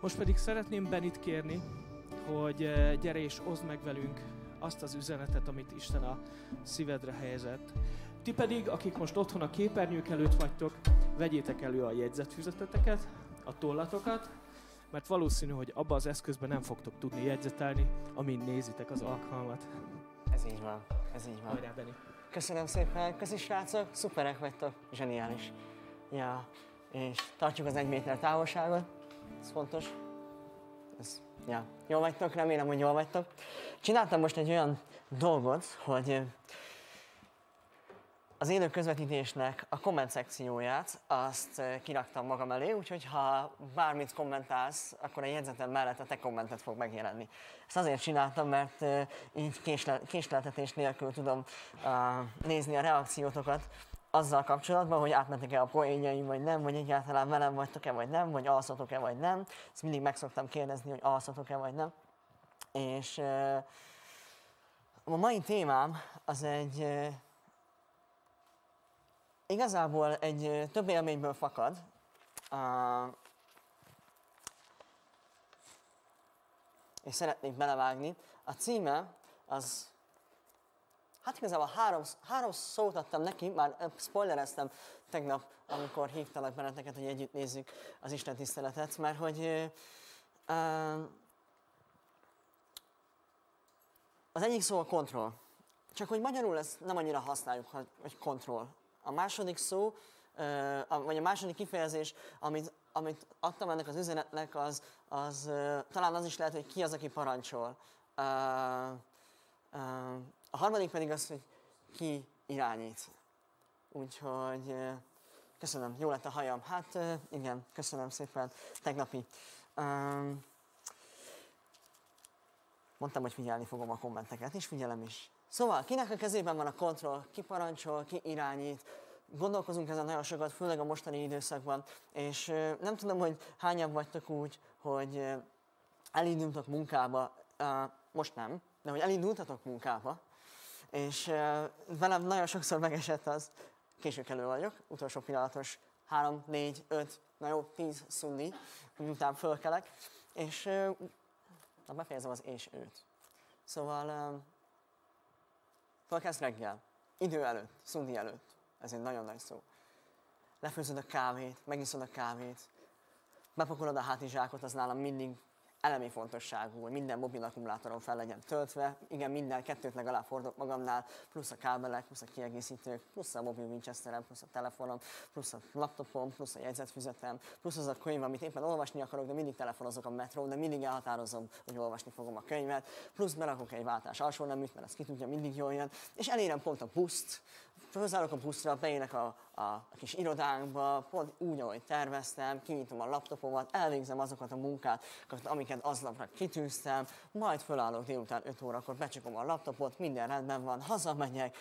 Most pedig szeretném Benit kérni, hogy eh, gyere és oszd meg velünk azt az üzenetet, amit Isten a szívedre helyezett. Ti pedig, akik most otthon a képernyők előtt vagytok, vegyétek elő a jegyzetfüzeteteket, a tollatokat, mert valószínű, hogy abba az eszközben nem fogtok tudni jegyzetelni, amin nézitek az alkalmat. Ez így van, ez így van. Hajrá, Beni! Köszönöm szépen, köszi srácok, szuperek vagytok, zseniális. Ja, és tartjuk az egy méter távolságot, ez fontos. Ez, ja, jól vagytok, remélem, hogy jól vagytok. Csináltam most egy olyan dolgot, hogy az élő közvetítésnek a komment szekcióját azt kiraktam magam elé, úgyhogy ha bármit kommentálsz, akkor a jegyzetem mellett a te kommentet fog megjelenni. Ezt azért csináltam, mert így késle, késleltetés nélkül tudom uh, nézni a reakciótokat azzal kapcsolatban, hogy átmentek-e a poénjaim, vagy nem, vagy egyáltalán velem vagytok-e, vagy nem, vagy alszatok-e, vagy nem. Ezt mindig meg szoktam kérdezni, hogy alszatok-e, vagy nem. És a mai témám az egy Igazából egy több élményből fakad. És szeretnék belevágni. A címe az, hát igazából három, három szót adtam neki, már spoilereztem tegnap, amikor hívtalak benneteket, hogy együtt nézzük az Isten tiszteletet, mert hogy uh, az egyik szó a kontroll. Csak hogy magyarul ezt nem annyira használjuk, hogy kontroll. A második szó, vagy a második kifejezés, amit, amit adtam ennek az üzenetnek, az, az talán az is lehet, hogy ki az, aki parancsol. A harmadik pedig az, hogy ki irányít. Úgyhogy köszönöm, jó lett a hajam. Hát igen, köszönöm szépen, tegnapi. Mondtam, hogy figyelni fogom a kommenteket, és figyelem is. Szóval, kinek a kezében van a kontroll, ki parancsol, ki irányít, gondolkozunk ezen nagyon sokat, főleg a mostani időszakban, és nem tudom, hogy hányan vagytok úgy, hogy elindultak munkába, most nem, de hogy elindultatok munkába, és velem nagyon sokszor megesett az, későkelő vagyok, utolsó pillanatos 3, 4, 5, na jó, 10 szunni, miután fölkelek, és na befejezem az és őt. Szóval Fölkelsz reggel, idő előtt, szundi előtt. Ez egy nagyon nagy szó. Lefőzöd a kávét, megiszod a kávét, bepakolod a hátizsákot, az nálam mindig elemi fontosságú, minden mobil akkumulátoron fel legyen töltve. Igen, minden kettőt legalább fordok magamnál, plusz a kábelek, plusz a kiegészítők, plusz a mobil Winchesterem, plusz a telefonom, plusz a laptopom, plusz a jegyzetfüzetem, plusz az a könyv, amit éppen olvasni akarok, de mindig telefonozok a metró, de mindig elhatározom, hogy olvasni fogom a könyvet, plusz berakok egy váltás alsó neműt, mert az ki tudja, mindig jól jön, és elérem pont a buszt, fölszállok a buszra, beérek a, a, kis irodánkba, pont úgy, ahogy terveztem, kinyitom a laptopomat, elvégzem azokat a munkát, amiket aznapra kitűztem, majd fölállok délután 5 órakor, becsukom a laptopot, minden rendben van, hazamegyek,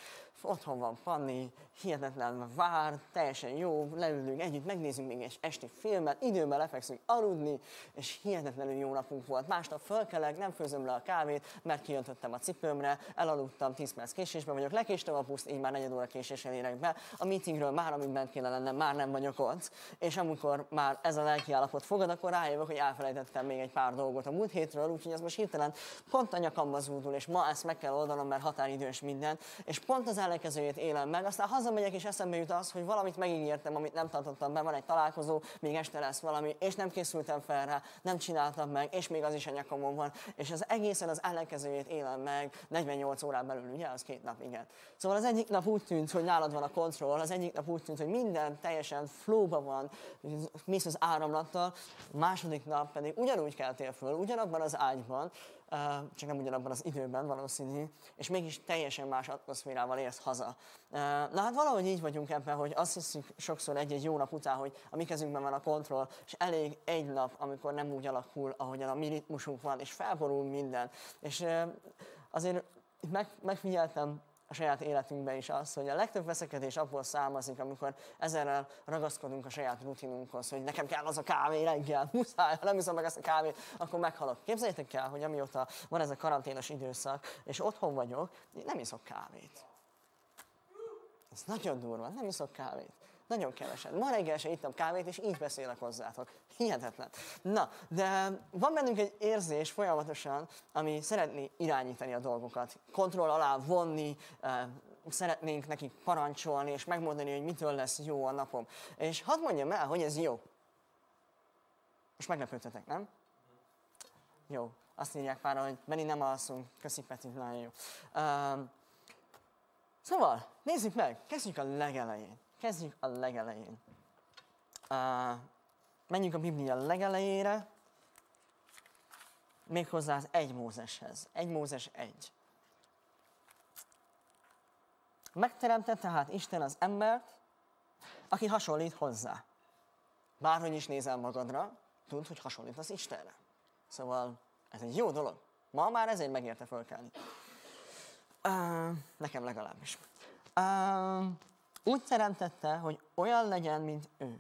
otthon van Panni, hihetetlen vár, teljesen jó, leülünk együtt, megnézünk még egy esti filmet, időben lefekszünk aludni, és hihetetlenül jó napunk volt. Másnap fölkelek, nem főzöm le a kávét, mert kijöntöttem a cipőmre, elaludtam, 10 perc késésben vagyok, lekéstem a buszt, így már negyed óra késéssel érek be. A meetingről már, amit bent kéne lennem, már nem vagyok ott, és amikor már ez a lelki állapot fogad, akkor rájövök, hogy elfelejtettem még egy pár dolgot a múlt hétről, úgyhogy ez most hirtelen pont a nyakamba zúdul, és ma ezt meg kell oldanom, mert határidős minden, és pont az ellenkezőjét élem meg. Aztán hazamegyek, és eszembe jut az, hogy valamit megígértem, amit nem tartottam be, van egy találkozó, még este lesz valami, és nem készültem fel rá, nem csináltam meg, és még az is a nyakamon van, és az egészen az ellenkezőjét élem meg 48 órán belül, ugye, az két nap, igen. Szóval az egyik nap úgy tűnt, hogy nálad van a kontroll, az egyik nap úgy tűnt, hogy minden teljesen flóba van, mész az áramlattal, második nap pedig ugyanúgy keltél föl, ugyanabban az ágyban, csak nem ugyanabban az időben valószínű, és mégis teljesen más atmoszférával érsz haza. Na hát valahogy így vagyunk ebben, hogy azt hiszük sokszor egy-egy jó nap után, hogy a mi kezünkben van a kontroll, és elég egy nap, amikor nem úgy alakul, ahogyan a mi ritmusunk van, és felborul minden. És azért meg, megfigyeltem a saját életünkben is az, hogy a legtöbb veszekedés abból származik, amikor ezerrel ragaszkodunk a saját rutinunkhoz, hogy nekem kell az a kávé reggel, muszáj, ha nem iszom meg ezt a kávét, akkor meghalok. Képzeljétek el, hogy amióta van ez a karanténos időszak, és otthon vagyok, nem iszok kávét. Ez nagyon durva, nem iszok kávét. Nagyon keveset. Ma reggel se ittam kávét, és így beszélek hozzátok. Hihetetlen. Na, de van bennünk egy érzés folyamatosan, ami szeretné irányítani a dolgokat, kontroll alá vonni, szeretnénk nekik parancsolni, és megmondani, hogy mitől lesz jó a napom. És hadd mondjam el, hogy ez jó. És meglepődtetek, nem? Jó. Azt írják pár, hogy Beni nem alszunk. Köszi Peti, nagyon jó. Uh, szóval, nézzük meg, kezdjük a legelején. Kezdjük a legelején. Uh, menjünk a Biblia legelejére, méghozzá az egy Mózeshez. Egy Mózes egy. Megteremtette tehát Isten az embert, aki hasonlít hozzá. Bárhogy is nézel magadra, tudd, hogy hasonlít az Istenre. Szóval ez egy jó dolog. Ma már ezért megérte fölkelni. Uh, nekem legalábbis. Uh, úgy teremtette, hogy olyan legyen, mint ő.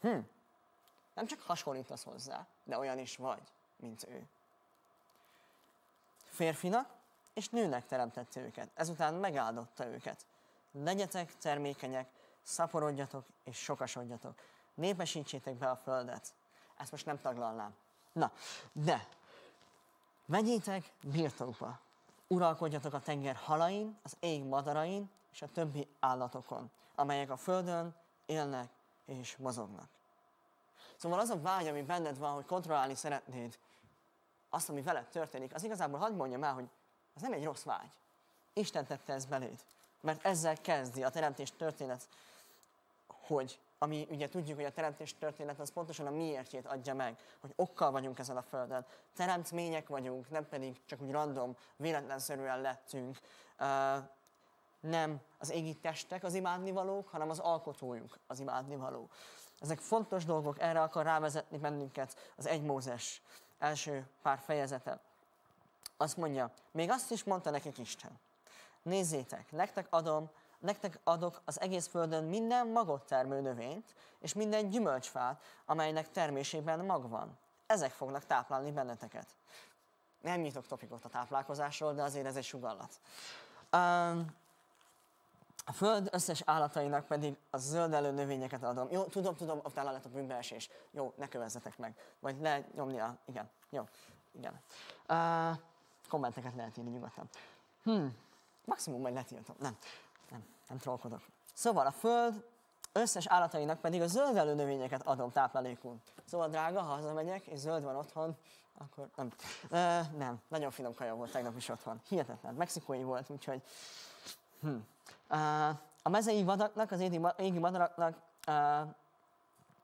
Hm. Nem csak hasonlítasz hozzá, de olyan is vagy, mint ő. Férfinak és nőnek teremtette őket. Ezután megáldotta őket. Legyetek termékenyek, szaporodjatok és sokasodjatok. Népesítsétek be a földet. Ezt most nem taglalnám. Na, de vegyétek birtokba. Uralkodjatok a tenger halain, az ég madarain és a többi állatokon, amelyek a földön élnek és mozognak. Szóval az a vágy, ami benned van, hogy kontrollálni szeretnéd azt, ami veled történik, az igazából hagyd mondjam el, hogy az nem egy rossz vágy. Isten tette ezt beléd. Mert ezzel kezdi a teremtés történet, hogy ami ugye tudjuk, hogy a teremtés történet az pontosan a miértjét adja meg, hogy okkal vagyunk ezen a földön. Teremtmények vagyunk, nem pedig csak úgy random, véletlenszerűen lettünk. Uh, nem az égi testek az imádnivalók, hanem az alkotójuk az imádnivaló. Ezek fontos dolgok, erre akar rávezetni bennünket az egy első pár fejezete. Azt mondja, még azt is mondta nekik Isten. Nézzétek, nektek adom, nektek adok az egész földön minden magot termő növényt, és minden gyümölcsfát, amelynek termésében mag van. Ezek fognak táplálni benneteket. Nem nyitok topikot a táplálkozásról, de azért ez egy sugallat. A föld összes állatainak pedig a zöldelő növényeket adom. Jó, tudom, tudom, utána lett a bűnbeesés. Jó, ne kövezzetek meg. Vagy lenyomni a... Igen, jó, igen. Uh, kommenteket lehet írni nyugodtan. Hmm. Maximum majd letiltom. Nem, nem, trollkodok. Szóval a föld összes állatainak pedig a zöldelő növényeket adom táplálékul. Szóval drága, ha hazamegyek, és zöld van otthon, akkor nem. Uh, nem, nagyon finom kaja volt tegnap is otthon. Hihetetlen. Mexikói volt, úgyhogy... Hm. A mezei vadaknak, az égi, égi madaraknak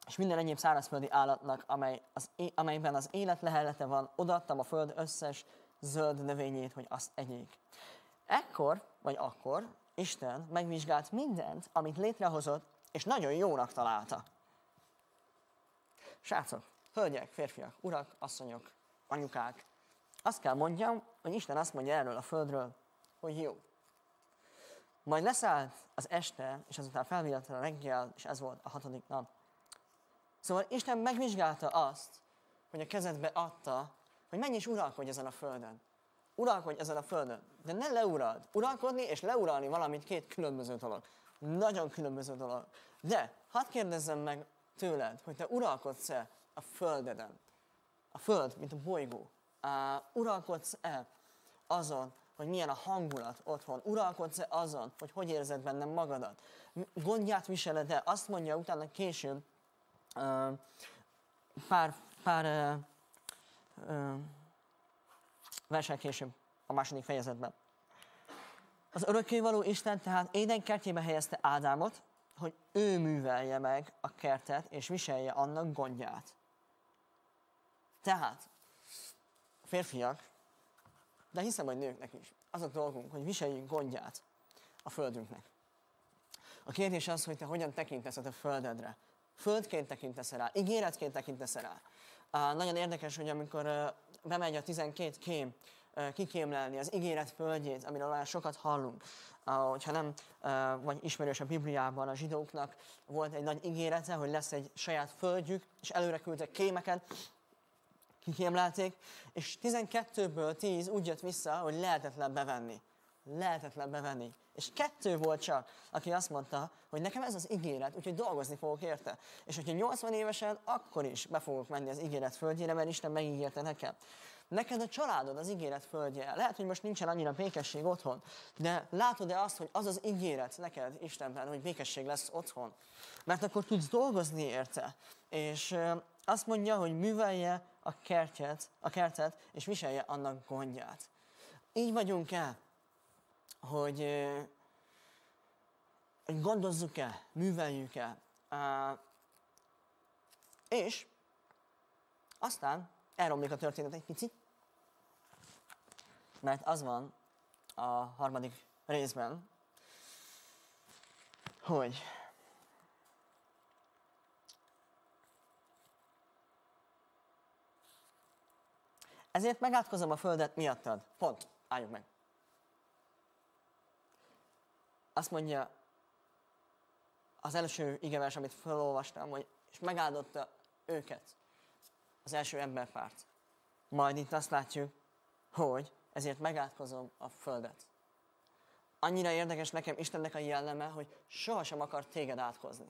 és minden egyéb szárazföldi állatnak, amely az, amelyben az élet lehelete van, odaadtam a föld összes zöld növényét, hogy azt egyék. Ekkor, vagy akkor Isten megvizsgált mindent, amit létrehozott, és nagyon jónak találta. Srácok, hölgyek, férfiak, urak, asszonyok, anyukák, azt kell mondjam, hogy Isten azt mondja erről a földről, hogy jó. Majd leszállt az este, és azután felvillant a reggel, és ez volt a hatodik nap. Szóval Isten megvizsgálta azt, hogy a kezedbe adta hogy menj is uralkodj ezen a földön. Uralkodj ezen a földön, de ne leurald. Uralkodni és leuralni valamit két különböző dolog. Nagyon különböző dolog. De hadd kérdezzem meg tőled, hogy te uralkodsz-e a földeden? A föld, mint a bolygó. Uh, uralkodsz-e azon, hogy milyen a hangulat otthon? Uralkodsz-e azon, hogy hogy érzed bennem magadat? Gondját viseled-e? Azt mondja utána később uh, pár, pár uh, verseny később, a második fejezetben. Az örökkévaló Isten tehát Éden kertjébe helyezte Ádámot, hogy ő művelje meg a kertet, és viselje annak gondját. Tehát, férfiak, de hiszem, hogy nőknek is, az a dolgunk, hogy viseljünk gondját a földünknek. A kérdés az, hogy te hogyan tekintesz a földedre. Földként tekintesz rá, ígéretként tekintesz rá. Nagyon érdekes, hogy amikor bemegy a 12 kém kikémlelni az ígéret földjét, amiről olyan sokat hallunk, hogyha nem vagy ismerős a Bibliában, a zsidóknak volt egy nagy ígérete, hogy lesz egy saját földjük, és előre küldtek kémeket, kikémlelték, és 12-ből 10 úgy jött vissza, hogy lehetetlen bevenni. Lehetetlen bevenni. És kettő volt csak, aki azt mondta, hogy nekem ez az ígéret, úgyhogy dolgozni fogok érte. És hogyha 80 évesen, akkor is be fogok menni az ígéret földjére, mert Isten megígérte nekem. Neked a családod az ígéret földje. Lehet, hogy most nincsen annyira békesség otthon, de látod-e azt, hogy az az ígéret neked Istenben, hogy békesség lesz otthon? Mert akkor tudsz dolgozni érte. És azt mondja, hogy művelje a kertet, a kertet, és viselje annak gondját. Így vagyunk el, hogy, hogy gondozzuk el, műveljük el. És aztán elromlik a történet egy picit, mert az van a harmadik részben, hogy ezért megátkozom a földet miattad. Pont. Álljuk meg. Azt mondja az első igevers, amit felolvastam, hogy és megáldotta őket, az első emberpárt. Majd itt azt látjuk, hogy ezért megátkozom a földet. Annyira érdekes nekem Istennek a jelleme, hogy sohasem akar téged átkozni.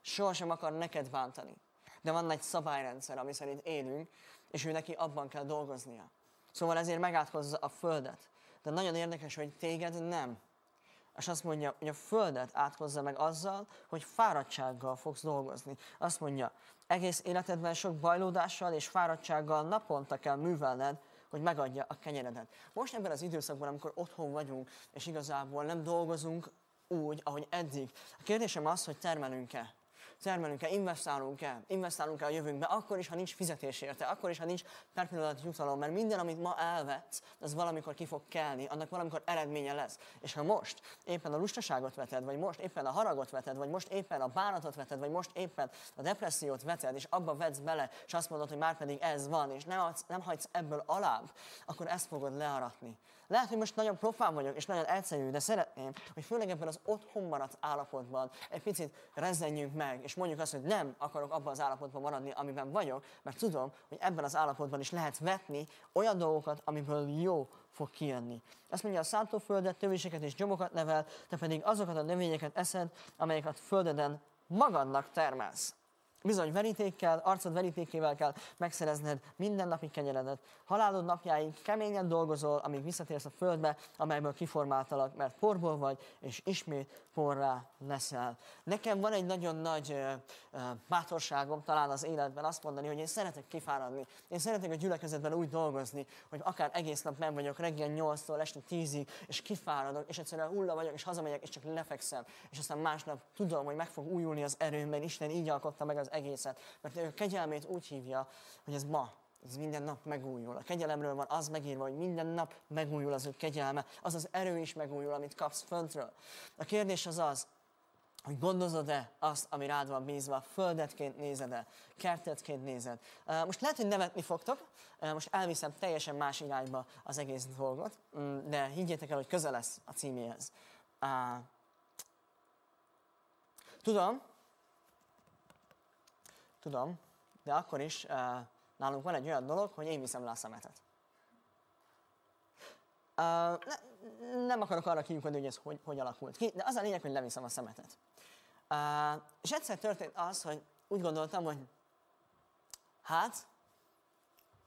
Sohasem akar neked bántani. De van egy szabályrendszer, ami szerint élünk, és ő neki abban kell dolgoznia. Szóval ezért megátkozza a földet. De nagyon érdekes, hogy téged nem. És azt mondja, hogy a földet átkozza meg azzal, hogy fáradtsággal fogsz dolgozni. Azt mondja, egész életedben sok bajlódással és fáradtsággal naponta kell művelned, hogy megadja a kenyeredet. Most ebben az időszakban, amikor otthon vagyunk, és igazából nem dolgozunk úgy, ahogy eddig. A kérdésem az, hogy termelünk-e termelünk-e, investálunk-e, investálunk-e a jövőnkbe, akkor is, ha nincs fizetés érte, akkor is, ha nincs per pillanat jutalom, mert minden, amit ma elvetsz, az valamikor ki fog kelni, annak valamikor eredménye lesz. És ha most éppen a lustaságot veted, vagy most éppen a haragot veted, vagy most éppen a bánatot veted, vagy most éppen a depressziót veted, és abba vetsz bele, és azt mondod, hogy már pedig ez van, és nem, adsz, nem hagysz ebből alább, akkor ezt fogod learatni. Lehet, hogy most nagyon profán vagyok, és nagyon egyszerű, de szeretném, hogy főleg ebben az otthon maradt állapotban egy picit rezenjünk meg, és mondjuk azt, hogy nem akarok abban az állapotban maradni, amiben vagyok, mert tudom, hogy ebben az állapotban is lehet vetni olyan dolgokat, amiből jó fog kijönni. Azt mondja, a szántóföldet, tövéseket és gyomokat nevel, te pedig azokat a növényeket eszed, amelyeket földeden magadnak termelsz. Bizony verítékkel, arcod verítékével kell megszerezned mindennapi kenyeredet. Halálod napjáig keményen dolgozol, amíg visszatérsz a földbe, amelyből kiformáltalak, mert porból vagy, és ismét porrá leszel. Nekem van egy nagyon nagy uh, uh, bátorságom talán az életben azt mondani, hogy én szeretek kifáradni. Én szeretek a gyülekezetben úgy dolgozni, hogy akár egész nap nem vagyok reggel 8-tól este 10-ig, és kifáradok, és egyszerűen hulla vagyok, és hazamegyek, és csak lefekszem. És aztán másnap tudom, hogy meg fog újulni az erőm, mert Isten így alkotta meg az egészet. Mert ő kegyelmét úgy hívja, hogy ez ma, ez minden nap megújul. A kegyelemről van az megírva, hogy minden nap megújul az ő kegyelme, az az erő is megújul, amit kapsz föntről. A kérdés az az, hogy gondozod-e azt, ami rád van bízva, földetként nézed-e, kertetként nézed. Most lehet, hogy nevetni fogtok, most elviszem teljesen más irányba az egész dolgot, mm, de higgyétek el, hogy közel lesz a címéhez. Tudom, tudom, de akkor is nálunk van egy olyan dolog, hogy én viszem le a szemetet. Uh, ne, nem akarok arra kiukadni, hogy ez hogy, hogy alakult ki, de az a lényeg, hogy leviszem a szemetet. Uh, és egyszer történt az, hogy úgy gondoltam, hogy hát,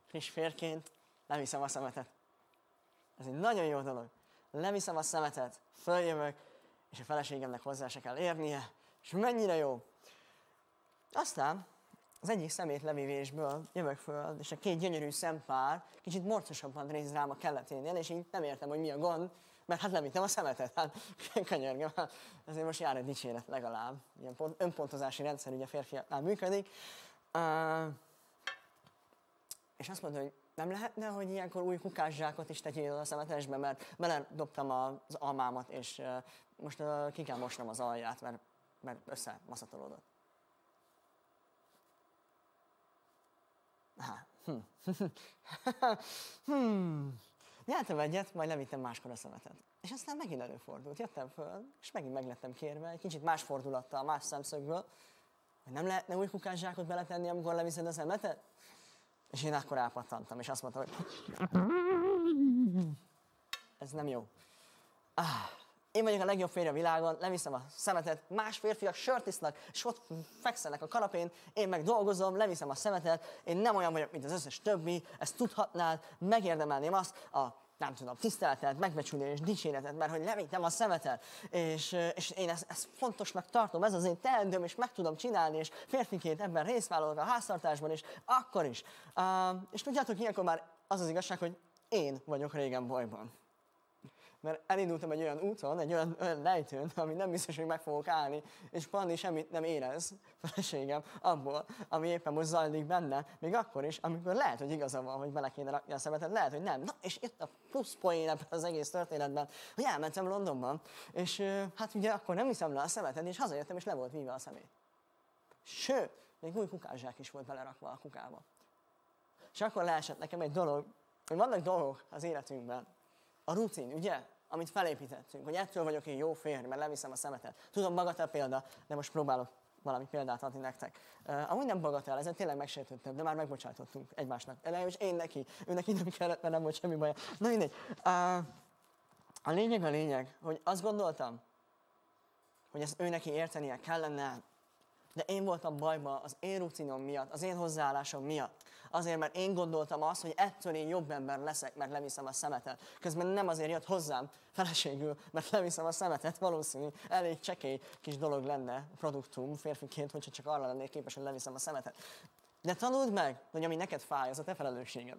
kis férként leviszem a szemetet. Ez egy nagyon jó dolog. Leviszem a szemetet, följövök, és a feleségemnek hozzá se kell érnie, és mennyire jó. Aztán az egyik szemét levívésből jövök föl, és a két gyönyörű szempár kicsit morcosabban néz rám a kelleténél, és így nem értem, hogy mi a gond, mert hát levittem a szemetet, hát könyörgöm, hát ezért most jár egy dicséret legalább. Ilyen pont, önpontozási rendszer ugye férfiaknál működik. Uh, és azt mondta, hogy nem lehetne, hogy ilyenkor új kukászsákot is tegyél a szemetesbe, mert beledobtam az almámat, és most ki kell mosnom az alját, mert, mert összemaszatolódott. Hm. hmm. Nyertem egyet, majd levittem máskor a szemetet. És aztán megint előfordult. Jöttem föl, és megint meglettem kérve, egy kicsit más fordulattal, más szemszögből, hogy nem lehetne új kukászsákot beletenni, amikor leviszed a szemetet? És én akkor elpattantam, és azt mondtam, hogy ez nem jó. Ah, én vagyok a legjobb férj a világon, leviszem a szemetet, más férfiak sört isznak, és ott fekszenek a kanapén, én meg dolgozom, leviszem a szemetet, én nem olyan vagyok, mint az összes többi, ezt tudhatnád, megérdemelném azt, a nem tudom, tiszteletet, megbecsülést, dicséretet, mert hogy levittem a szemetet, és, és én ezt, ezt fontosnak tartom, ez az én teendőm, és meg tudom csinálni, és férfiként ebben részvállalok a háztartásban, és akkor is. Uh, és tudjátok, ilyenkor már az az igazság, hogy én vagyok régen bajban mert elindultam egy olyan úton, egy olyan, olyan lejtőn, ami nem biztos, hogy meg fogok állni, és Panni semmit nem érez, feleségem, abból, ami éppen most zajlik benne, még akkor is, amikor lehet, hogy igaza van, hogy bele kéne rakni a szemetet, lehet, hogy nem. Na, és itt a plusz poén az egész történetben, hogy elmentem Londonban, és hát ugye akkor nem viszem le a szemetet, és hazajöttem, és le volt víve a szemét. Sőt, még új kukázsák is volt belerakva a kukába. És akkor leesett nekem egy dolog, hogy vannak dolgok az életünkben, a rutin, ugye? Amit felépítettünk, hogy ettől vagyok én jó férj, mert leviszem a szemetet. Tudom, bagatel példa, de most próbálok valami példát adni nektek. Uh, amúgy nem bagatel, ezen tényleg megsértődtem, de már megbocsátottunk egymásnak. És én neki, ő neki nem kellett, mert nem volt semmi baj. Na mindegy. Uh, a lényeg a lényeg, hogy azt gondoltam, hogy ezt ő neki értenie kellene, de én voltam bajban az én rutinom miatt, az én hozzáállásom miatt. Azért, mert én gondoltam azt, hogy ettől én jobb ember leszek, mert leviszem a szemetet. Közben nem azért jött hozzám feleségül, mert leviszem a szemetet, valószínű elég csekély kis dolog lenne produktum férfiként, hogyha csak arra lennék képes, hogy leviszem a szemetet. De tanuld meg, hogy ami neked fáj, az a te felelősséged.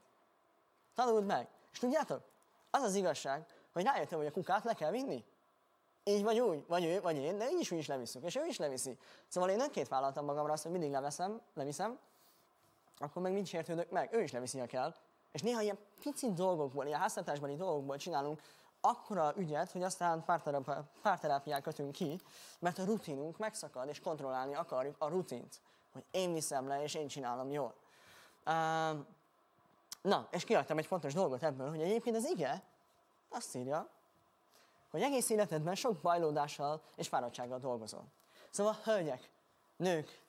Tanuld meg. És tudjátok, az az igazság, hogy rájöttem, hogy a kukát le kell vinni. Így vagy úgy, vagy ő, vagy én, de így is úgy is leviszük, és ő is leviszi. Szóval én önként vállaltam magamra azt, hogy mindig leveszem, leviszem, akkor meg mind sértődök meg, ő is leviszi, kell. És néha ilyen pici dolgokból, ilyen háztartásbeli dolgokból csinálunk akkora ügyet, hogy aztán párterápiát kötünk ki, mert a rutinunk megszakad, és kontrollálni akarjuk a rutint. Hogy én viszem le, és én csinálom jól. Na, és kiadtam egy fontos dolgot ebből, hogy egyébként az ige azt írja, hogy egész életedben sok bajlódással és fáradtsággal dolgozol. Szóval hölgyek, nők,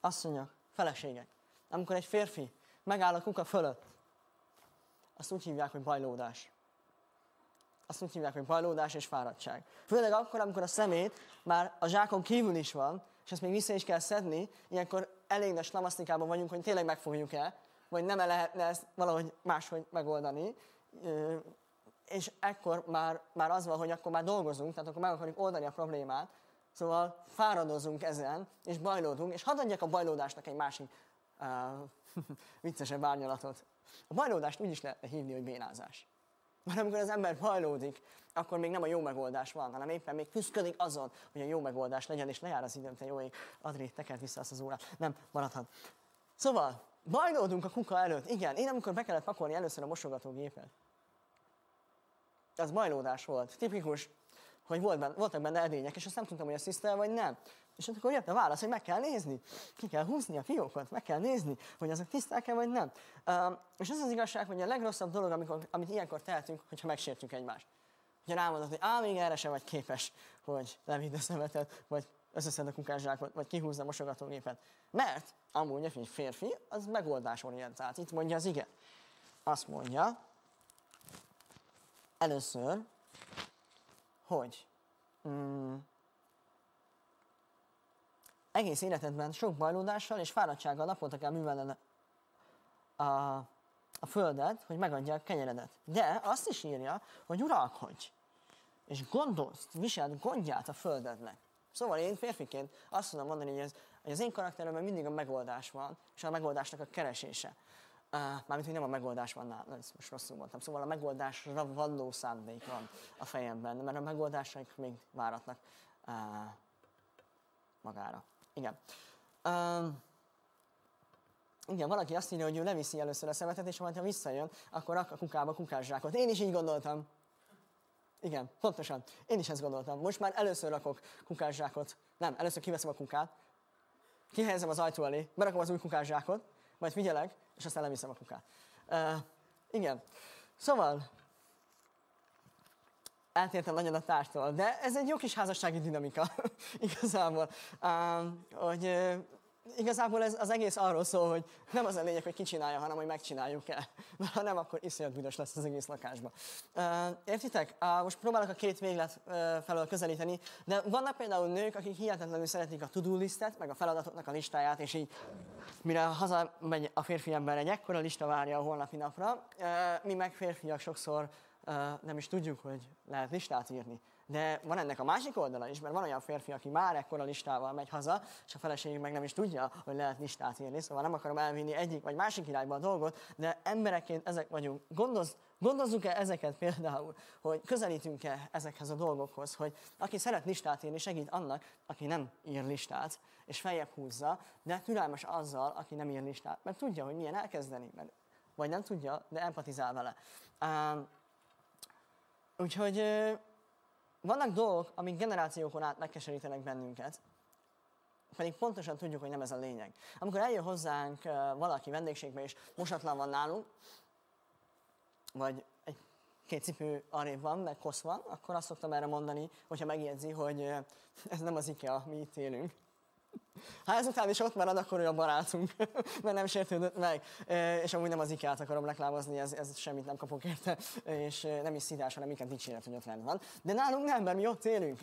asszonyok, feleségek, amikor egy férfi megáll a kuka fölött, azt úgy hívják, hogy bajlódás. Azt úgy hívják, hogy bajlódás és fáradtság. Főleg akkor, amikor a szemét már a zsákon kívül is van, és ezt még vissza is kell szedni, ilyenkor elég nagy slamasztikában vagyunk, hogy tényleg megfogjuk-e, vagy nem -e lehetne ezt valahogy máshogy megoldani. És ekkor már, már az van, hogy akkor már dolgozunk, tehát akkor meg akarjuk oldani a problémát, Szóval fáradozunk ezen, és bajlódunk, és hadd adjak a bajlódásnak egy másik uh, viccesebb árnyalatot. A bajlódást úgy is lehetne hívni, hogy bénázás. Mert amikor az ember bajlódik, akkor még nem a jó megoldás van, hanem éppen még küzdködik azon, hogy a jó megoldás legyen, és lejár az időm, te jó ég. Adri, tekert vissza azt az órát. Nem, maradhat. Szóval, bajlódunk a kuka előtt. Igen, én amikor be kellett pakolni először a mosogatógépet, az bajlódás volt. Tipikus, hogy volt benne, voltak benne edények, és azt nem tudtam, hogy a szisztel vagy nem. És akkor jött a válasz, hogy meg kell nézni, ki kell húzni a fiókot, meg kell nézni, hogy azok tiszták-e vagy nem. Uh, és az az igazság, hogy a legrosszabb dolog, amikor, amit ilyenkor tehetünk, hogyha megsértjük egymást. Hogyha rámondod, hogy á, még erre sem vagy képes, hogy levidd a szemetet, vagy összeszed a kukázsákot, vagy kihúzza a mosogatógépet. Mert amúgy egy férfi, az megoldásorientált. Itt mondja az ige. Azt mondja, először, hogy mm, egész életedben sok bajlódással és fáradtsággal naponta kell művelned a, a földet, hogy megadja a kenyeredet. De azt is írja, hogy uralkodj, és gondolsz, viseld gondját a földednek. Szóval én férfiként azt tudom mondani, hogy, ez, hogy az én karakteremben mindig a megoldás van, és a megoldásnak a keresése. Mármint, hogy nem a megoldás van nálam, ezt most rosszul mondtam. Szóval a megoldásra való szándék van a fejemben, mert a megoldásaik még váratnak magára. Igen. Igen, valaki azt írja, hogy ő leviszi először a szemetet, és ha visszajön, akkor rak a kukába kukászsákot. Én is így gondoltam. Igen, pontosan. Én is ezt gondoltam. Most már először rakok kukászsákot. Nem, először kiveszem a kukát, kihelyezem az ajtó elé, berakom az új kukászsákot, majd figyelek, és aztán leviszem a kukát. Uh, igen. Szóval, eltértem nagyon a tártól, de ez egy jó kis házassági dinamika igazából, uh, hogy igazából ez az egész arról szól, hogy nem az a lényeg, hogy ki hanem hogy megcsináljuk-e. Mert ha nem, akkor iszonyat büdös lesz az egész lakásba. Uh, értitek? Most próbálok a két véglet felől közelíteni, de vannak például nők, akik hihetetlenül szeretik a to-do listet, meg a feladatoknak a listáját, és így mire hazamegy a férfi ember, egy ekkora lista várja a holnapi napra. Mi meg férfiak sokszor nem is tudjuk, hogy lehet listát írni. De van ennek a másik oldala is, mert van olyan férfi, aki már ekkora listával megy haza, és a feleségünk meg nem is tudja, hogy lehet listát írni, szóval nem akarom elvinni egyik vagy másik irányba a dolgot, de emberekként ezek vagyunk. Gondolz, Gondozzuk-e ezeket például, hogy közelítünk-e ezekhez a dolgokhoz, hogy aki szeret listát írni, segít annak, aki nem ír listát, és feljebb húzza, de türelmes azzal, aki nem ír listát, mert tudja, hogy milyen elkezdeni, mert, vagy nem tudja, de empatizál vele. Uh, úgyhogy vannak dolgok, amik generációkon át megkeserítenek bennünket, pedig pontosan tudjuk, hogy nem ez a lényeg. Amikor eljön hozzánk valaki vendégségbe, és mosatlan van nálunk, vagy egy két cipő arrébb van, meg kosz van, akkor azt szoktam erre mondani, hogyha megjegyzi, hogy ez nem az IKEA, mi itt élünk. Ha ezután is ott marad, akkor ő a barátunk, mert nem sértődött meg. És amúgy nem az IKEA-t akarom reklámozni, ez, ez semmit nem kapok érte, és nem is szidás, hanem inkább dicséret, hogy ott van. De nálunk nem, mert mi ott élünk.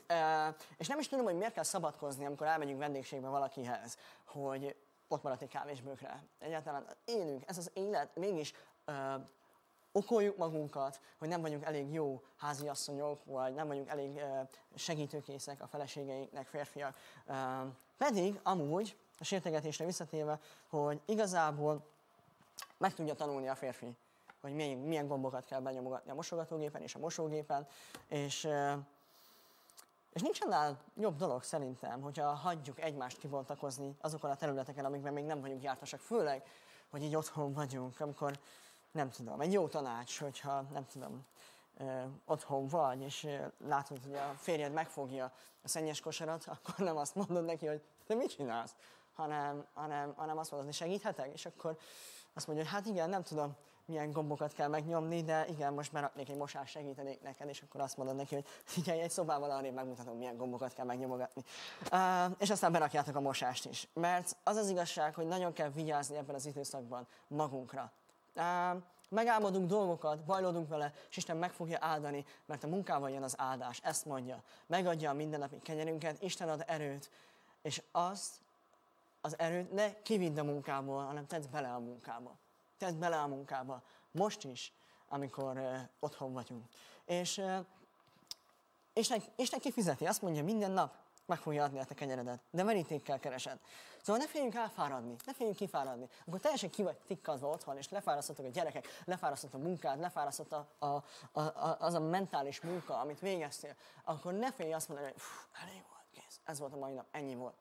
És nem is tudom, hogy miért kell szabadkozni, amikor elmegyünk vendégségbe valakihez, hogy ott maradt egy kávésbőkre. Egyáltalán élünk, ez az élet, mégis okoljuk magunkat, hogy nem vagyunk elég jó háziasszonyok, vagy nem vagyunk elég segítőkészek a feleségeinknek, férfiak. Pedig amúgy, a sértegetésre visszatérve, hogy igazából meg tudja tanulni a férfi, hogy milyen, milyen gombokat kell benyomogatni a mosogatógépen és a mosógépen, és, és nincs annál jobb dolog szerintem, hogyha hagyjuk egymást kibontakozni azokon a területeken, amikben még nem vagyunk jártasak, főleg, hogy így otthon vagyunk, amikor nem tudom, egy jó tanács, hogyha nem tudom, otthon vagy, és látod, hogy a férjed megfogja a szennyes kosarat, akkor nem azt mondod neki, hogy te mit csinálsz, hanem, hanem, hanem azt mondod, hogy segíthetek, és akkor azt mondja, hogy hát igen, nem tudom, milyen gombokat kell megnyomni, de igen, most már még egy mosás segítenék neked, és akkor azt mondod neki, hogy figyelj, egy szobával arrébb megmutatom, milyen gombokat kell megnyomogatni. Uh, és aztán berakjátok a mosást is. Mert az az igazság, hogy nagyon kell vigyázni ebben az időszakban magunkra megálmodunk dolgokat, bajlódunk vele, és Isten meg fogja áldani, mert a munkával jön az áldás. Ezt mondja. Megadja a mindennapi kenyerünket, Isten ad erőt, és azt, az erőt ne kividd a munkából, hanem tedd bele a munkába. Tedd bele a munkába. Most is, amikor uh, otthon vagyunk. És uh, Isten, Isten kifizeti, azt mondja minden nap, meg fogja adni a te kenyeredet, de merítékkel keresed. Szóval ne féljünk elfáradni, ne féljünk kifáradni. Akkor teljesen ki vagy tikkadva otthon, és lefárasztottak a gyerekek, lefárasztott a munkád, lefárasztott a, a, a, a, az a mentális munka, amit végeztél, akkor ne félj azt mondani, hogy elég volt, kész, ez volt a mai nap, ennyi volt.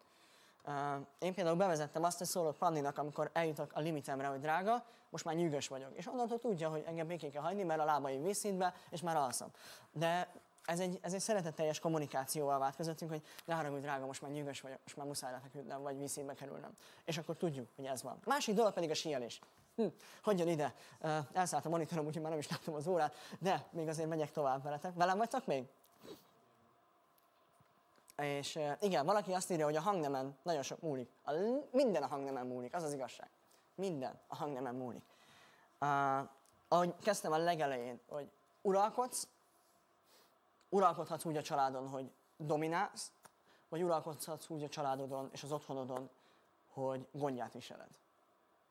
Uh, én például bevezettem azt, hogy szólok Panninak, amikor eljutok a limitemre, hogy drága, most már nyűgös vagyok. És onnantól tudja, hogy engem békén kell hagyni, mert a lábai vízszintbe, és már alszom. De ez egy, ez egy szeretetteljes kommunikációval vált közöttünk, hogy ne haragudj, drága, most már nyűgös vagyok, most már muszáj lefeküdnem, vagy vízszínbe kerülnem. És akkor tudjuk, hogy ez van. Másik dolog pedig a síelés. Hm, hogy ide? Elszállt a monitorom, úgyhogy már nem is láttam az órát, de még azért megyek tovább veletek. Velem vagytok még? És igen, valaki azt írja, hogy a hangnemen nagyon sok múlik. A, minden a hangnemen múlik, az az igazság. Minden a hangnemen múlik. Uh, ahogy kezdtem a legelején, hogy uralkodsz, uralkodhatsz úgy a családon, hogy dominálsz, vagy uralkodhatsz úgy a családodon és az otthonodon, hogy gondját viseled.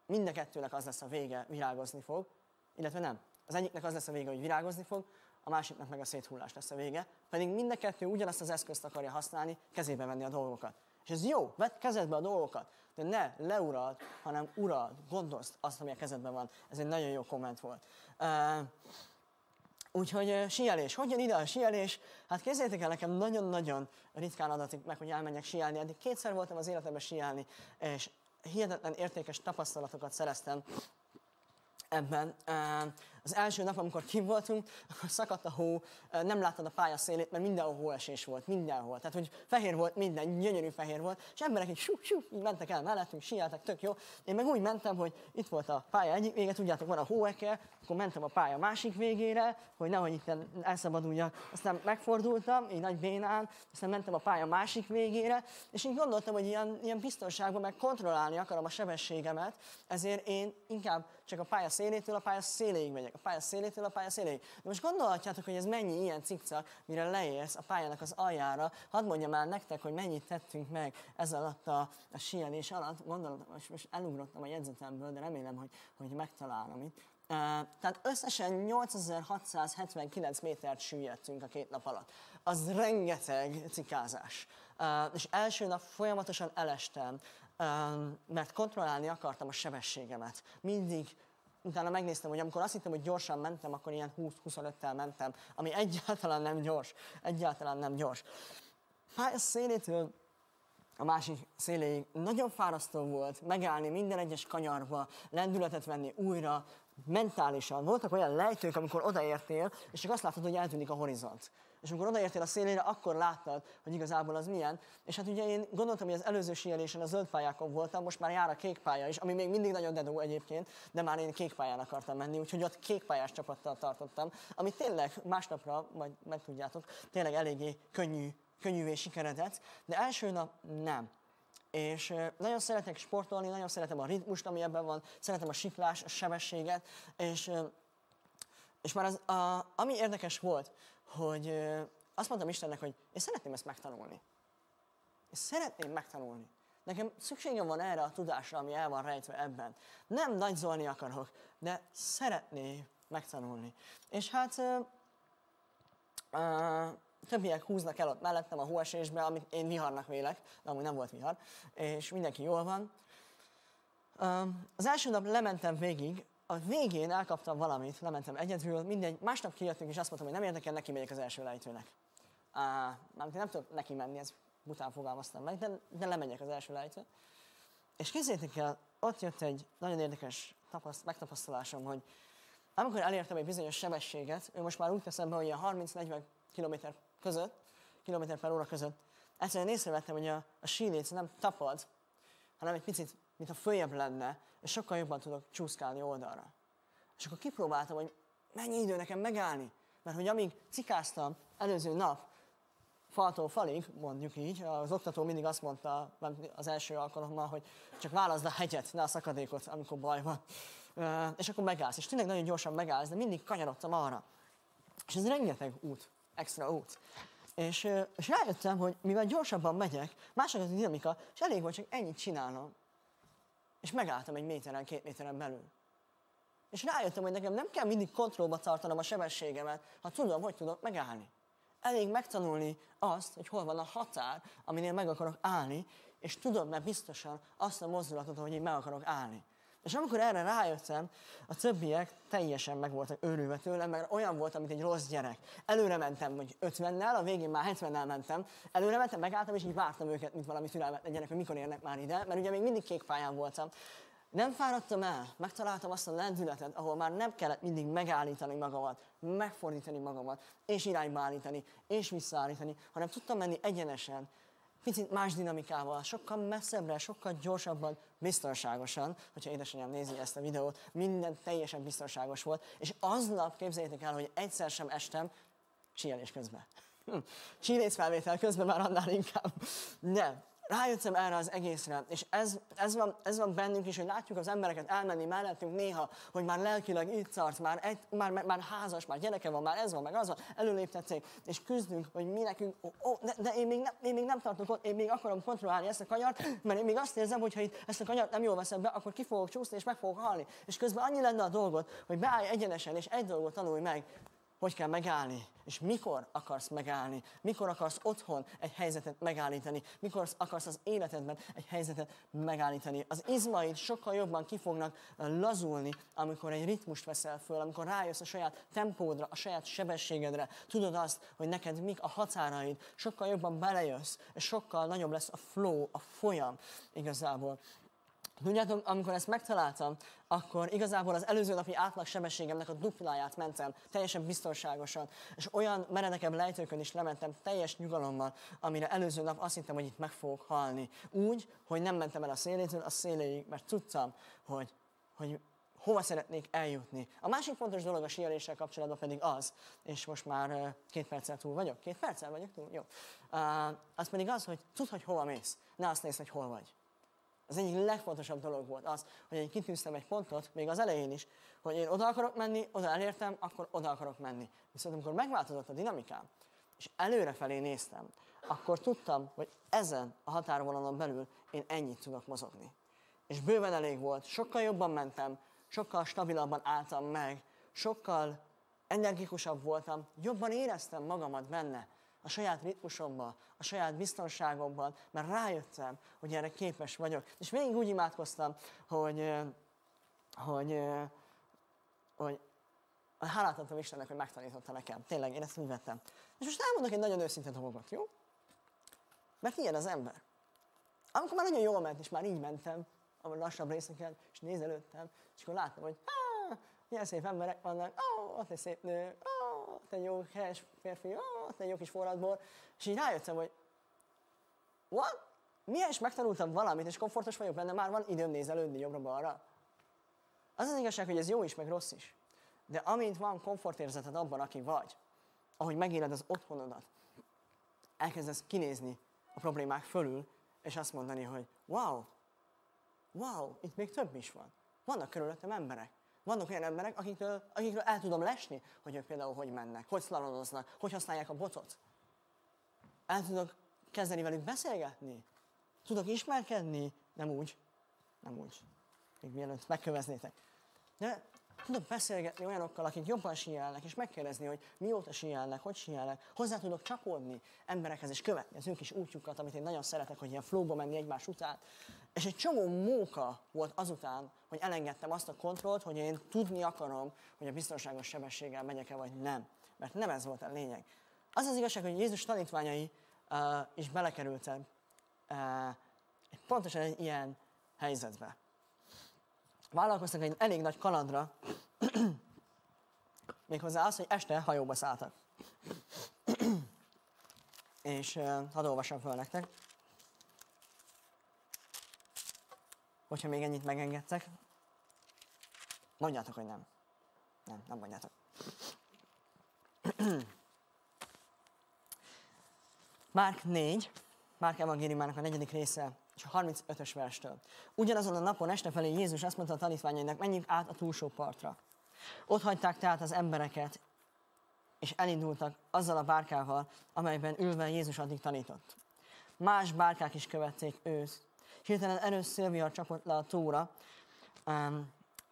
Mind a kettőnek az lesz a vége, virágozni fog, illetve nem. Az egyiknek az lesz a vége, hogy virágozni fog, a másiknak meg a széthullás lesz a vége, pedig mind a kettő ugyanazt az eszközt akarja használni, kezébe venni a dolgokat. És ez jó, vedd kezedbe a dolgokat, de ne leurald, hanem urald, gondozd azt, ami a kezedben van. Ez egy nagyon jó komment volt. Uh, Úgyhogy síelés. Hogy jön ide a síelés? Hát képzeljétek el, nekem nagyon-nagyon ritkán adatik meg, hogy elmenjek síelni. Eddig kétszer voltam az életemben síelni, és hihetetlen értékes tapasztalatokat szereztem ebben. Az első nap, amikor kim voltunk, szakadt a hó, nem láttad a pálya szélét, mert mindenhol hóesés volt, mindenhol. Tehát, hogy fehér volt minden, gyönyörű fehér volt, és emberek így sú, sú, így mentek el mellettünk, sieltek, tök jó. Én meg úgy mentem, hogy itt volt a pálya egyik vége, tudjátok, van a hóeke, akkor mentem a pálya másik végére, hogy nehogy itt elszabaduljak. Aztán megfordultam, így nagy bénán, aztán mentem a pálya másik végére, és így gondoltam, hogy ilyen, ilyen biztonságban meg kontrollálni akarom a sebességemet, ezért én inkább csak a pálya szélétől a pálya széléig megyek, a pálya szélétől a pálya széléig. De most gondolhatjátok, hogy ez mennyi ilyen cikcak, mire leérsz a pályának az aljára. Hadd mondjam el nektek, hogy mennyit tettünk meg ez alatt a, a síelés alatt. Gondolom, most, most elugrottam a jegyzetemből, de remélem, hogy, hogy megtalálom itt. Uh, tehát összesen 8679 métert süllyedtünk a két nap alatt. Az rengeteg cikázás. Uh, és első nap folyamatosan elestem, mert kontrollálni akartam a sebességemet. Mindig utána megnéztem, hogy amikor azt hittem, hogy gyorsan mentem, akkor ilyen 20-25-tel mentem, ami egyáltalán nem gyors. Egyáltalán nem gyors. Pálya szélétől a másik széléig nagyon fárasztó volt megállni minden egyes kanyarba, lendületet venni újra, mentálisan. Voltak olyan lejtők, amikor odaértél, és csak azt látod, hogy eltűnik a horizont. És amikor odaértél a szélére, akkor láttad, hogy igazából az milyen. És hát ugye én gondoltam, hogy az előző síelésen a zöld pályákon voltam, most már jár a kék pálya is, ami még mindig nagyon dedó egyébként, de már én kék pályán akartam menni, úgyhogy ott kék pályás csapattal tartottam, ami tényleg másnapra, majd megtudjátok, tényleg eléggé könnyű, könnyűvé sikeredett, de első nap nem. És nagyon szeretek sportolni, nagyon szeretem a ritmust, ami ebben van, szeretem a siklás, a sebességet, és, és már az, a, ami érdekes volt, hogy azt mondtam Istennek, hogy én szeretném ezt megtanulni. Én szeretném megtanulni. Nekem szükségem van erre a tudásra, ami el van rejtve ebben. Nem nagyzolni akarok, de szeretném megtanulni. És hát uh, uh, többiek húznak el ott mellettem a hóesésbe, amit én viharnak vélek, de amúgy nem volt vihar, és mindenki jól van. Uh, az első nap lementem végig a végén elkaptam valamit, lementem egyedül, mindegy, másnap kijöttünk, és azt mondtam, hogy nem érdekel, neki megyek az első lejtőnek. Uh, mármint nem tudok neki menni, ez bután fogalmaztam meg, de, de lemegyek az első lejtőn. És kézzétek el, ott jött egy nagyon érdekes tapaszt, megtapasztalásom, hogy amikor elértem egy bizonyos sebességet, ő most már úgy teszem be, hogy a 30-40 km között, km per óra között, egyszerűen észrevettem, hogy a, a síléc nem tapad, hanem egy picit, mintha följebb lenne, és sokkal jobban tudok csúszkálni oldalra. És akkor kipróbáltam, hogy mennyi idő nekem megállni. Mert hogy amíg cikáztam előző nap, faltól falig, mondjuk így, az oktató mindig azt mondta az első alkalommal, hogy csak válaszd a hegyet, ne a szakadékot, amikor baj van. És akkor megállsz. És tényleg nagyon gyorsan megállsz, de mindig kanyarodtam arra. És ez rengeteg út, extra út. És, és rájöttem, hogy mivel gyorsabban megyek, másokat a dinamika, és elég volt csak ennyit csinálnom, és megálltam egy méteren, két méteren belül. És rájöttem, hogy nekem nem kell mindig kontrollba tartanom a sebességemet, ha tudom, hogy tudok megállni. Elég megtanulni azt, hogy hol van a határ, aminél meg akarok állni, és tudom mert biztosan azt a mozdulatot, hogy én meg akarok állni. És amikor erre rájöttem, a többiek teljesen meg voltak őrülve tőlem, mert olyan volt, mint egy rossz gyerek. Előre mentem, hogy 50-nel, a végén már 70-nel mentem. Előre mentem, megálltam, és így vártam őket, mint valami türelmetlen gyerek, hogy mikor érnek már ide, mert ugye még mindig kék pályán voltam. Nem fáradtam el, megtaláltam azt a lendületet, ahol már nem kellett mindig megállítani magamat, megfordítani magamat, és irányba állítani, és visszaállítani, hanem tudtam menni egyenesen, picit más dinamikával, sokkal messzebbre, sokkal gyorsabban, biztonságosan, hogyha édesanyám nézi ezt a videót, minden teljesen biztonságos volt, és aznap képzeljétek el, hogy egyszer sem estem síelés közben. Hm. felvétel közben már annál inkább. Nem rájöttem erre az egészre, és ez, ez, van, ez van bennünk is, hogy látjuk az embereket elmenni mellettünk néha, hogy már lelkileg itt tart, már, egy, már, már, már házas, már gyereke van, már ez van, meg az van, előléptették, és küzdünk, hogy mi nekünk, ó, ó, de, de én, még nem, én még nem tartok ott, én még akarom kontrollálni ezt a kanyart, mert én még azt érzem, hogy ha itt ezt a kanyart nem jól veszem be, akkor ki fogok csúszni, és meg fogok halni. És közben annyi lenne a dolgot, hogy beállj egyenesen, és egy dolgot tanulj meg, hogy kell megállni, és mikor akarsz megállni, mikor akarsz otthon egy helyzetet megállítani, mikor akarsz az életedben egy helyzetet megállítani. Az izmaid sokkal jobban ki fognak lazulni, amikor egy ritmust veszel föl, amikor rájössz a saját tempódra, a saját sebességedre, tudod azt, hogy neked mik a határaid, sokkal jobban belejössz, és sokkal nagyobb lesz a flow, a folyam igazából. Tudjátok, amikor ezt megtaláltam, akkor igazából az előző napi átlag sebességemnek a dupláját mentem, teljesen biztonságosan, és olyan meredekebb lejtőkön is lementem teljes nyugalommal, amire előző nap azt hittem, hogy itt meg fogok halni. Úgy, hogy nem mentem el a szélétől a széléig, mert tudtam, hogy, hogy hova szeretnék eljutni. A másik fontos dolog a síeléssel kapcsolatban pedig az, és most már két perccel túl vagyok, két perccel vagyok túl? Jó. Uh, az pedig az, hogy tudd, hogy hova mész, ne azt nézd, hogy hol vagy. Az egyik legfontosabb dolog volt az, hogy én kitűztem egy pontot, még az elején is, hogy én oda akarok menni, oda elértem, akkor oda akarok menni. Viszont amikor megváltozott a dinamikám, és előrefelé néztem, akkor tudtam, hogy ezen a határvonalon belül én ennyit tudok mozogni. És bőven elég volt, sokkal jobban mentem, sokkal stabilabban álltam meg, sokkal energikusabb voltam, jobban éreztem magamat benne, a saját ritmusomban, a saját biztonságomban, mert rájöttem, hogy erre képes vagyok. És végig úgy imádkoztam, hogy, hogy, hogy hálát adtam Istennek, hogy megtanította nekem. Tényleg, én ezt úgy. És most elmondok egy nagyon őszinte dolgot, jó? Mert ilyen az ember. Amikor már nagyon jól ment, és már így mentem, a lassabb részeken, és nézelődtem, és akkor láttam, hogy milyen szép emberek vannak, ó, ott egy szép nő, ó, ott egy jó helyes férfi, ó, ott egy jó kis forradbor, és így rájöttem, hogy what? Milyen is megtanultam valamit, és komfortos vagyok benne, már van időm nézelődni jobbra-balra. Az az igazság, hogy ez jó is, meg rossz is. De amint van komfortérzeted abban, aki vagy, ahogy megéled az otthonodat, elkezdesz kinézni a problémák fölül, és azt mondani, hogy wow, wow, itt még több is van. Vannak körülöttem emberek. Vannak olyan emberek, akikről, akikről el tudom lesni, hogy ők például hogy mennek, hogy szlalonoznak, hogy használják a botot. El tudok kezdeni velük beszélgetni. Tudok ismerkedni, nem úgy, nem úgy, még mielőtt megköveznétek. De tudok beszélgetni olyanokkal, akik jobban síelnek, és megkérdezni, hogy mióta síelnek, hogy síelnek. Hozzá tudok csapódni emberekhez, és követni az ő kis útjukat, amit én nagyon szeretek, hogy ilyen flóba menni egymás után. És egy csomó móka volt azután, hogy elengedtem azt a kontrollt, hogy én tudni akarom, hogy a biztonságos sebességgel megyek-e vagy nem. Mert nem ez volt a lényeg. Az az igazság, hogy Jézus tanítványai uh, is belekerültek uh, pontosan egy ilyen helyzetbe. Vállalkoztak egy elég nagy kalandra, méghozzá az, hogy este hajóba szálltak. És uh, hadd olvasom fel nektek. Hogyha még ennyit megengedtek, mondjátok, hogy nem. Nem, nem mondjátok. Márk 4, Márk evangéliumának a negyedik része, és a 35-ös verstől. Ugyanazon a napon este felé Jézus azt mondta a tanítványainak, menjünk át a túlsó partra. Ott hagyták tehát az embereket, és elindultak azzal a bárkával, amelyben ülve Jézus addig tanított. Más bárkák is követték őt, Hirtelen erős szélvihar csapott le a tóra,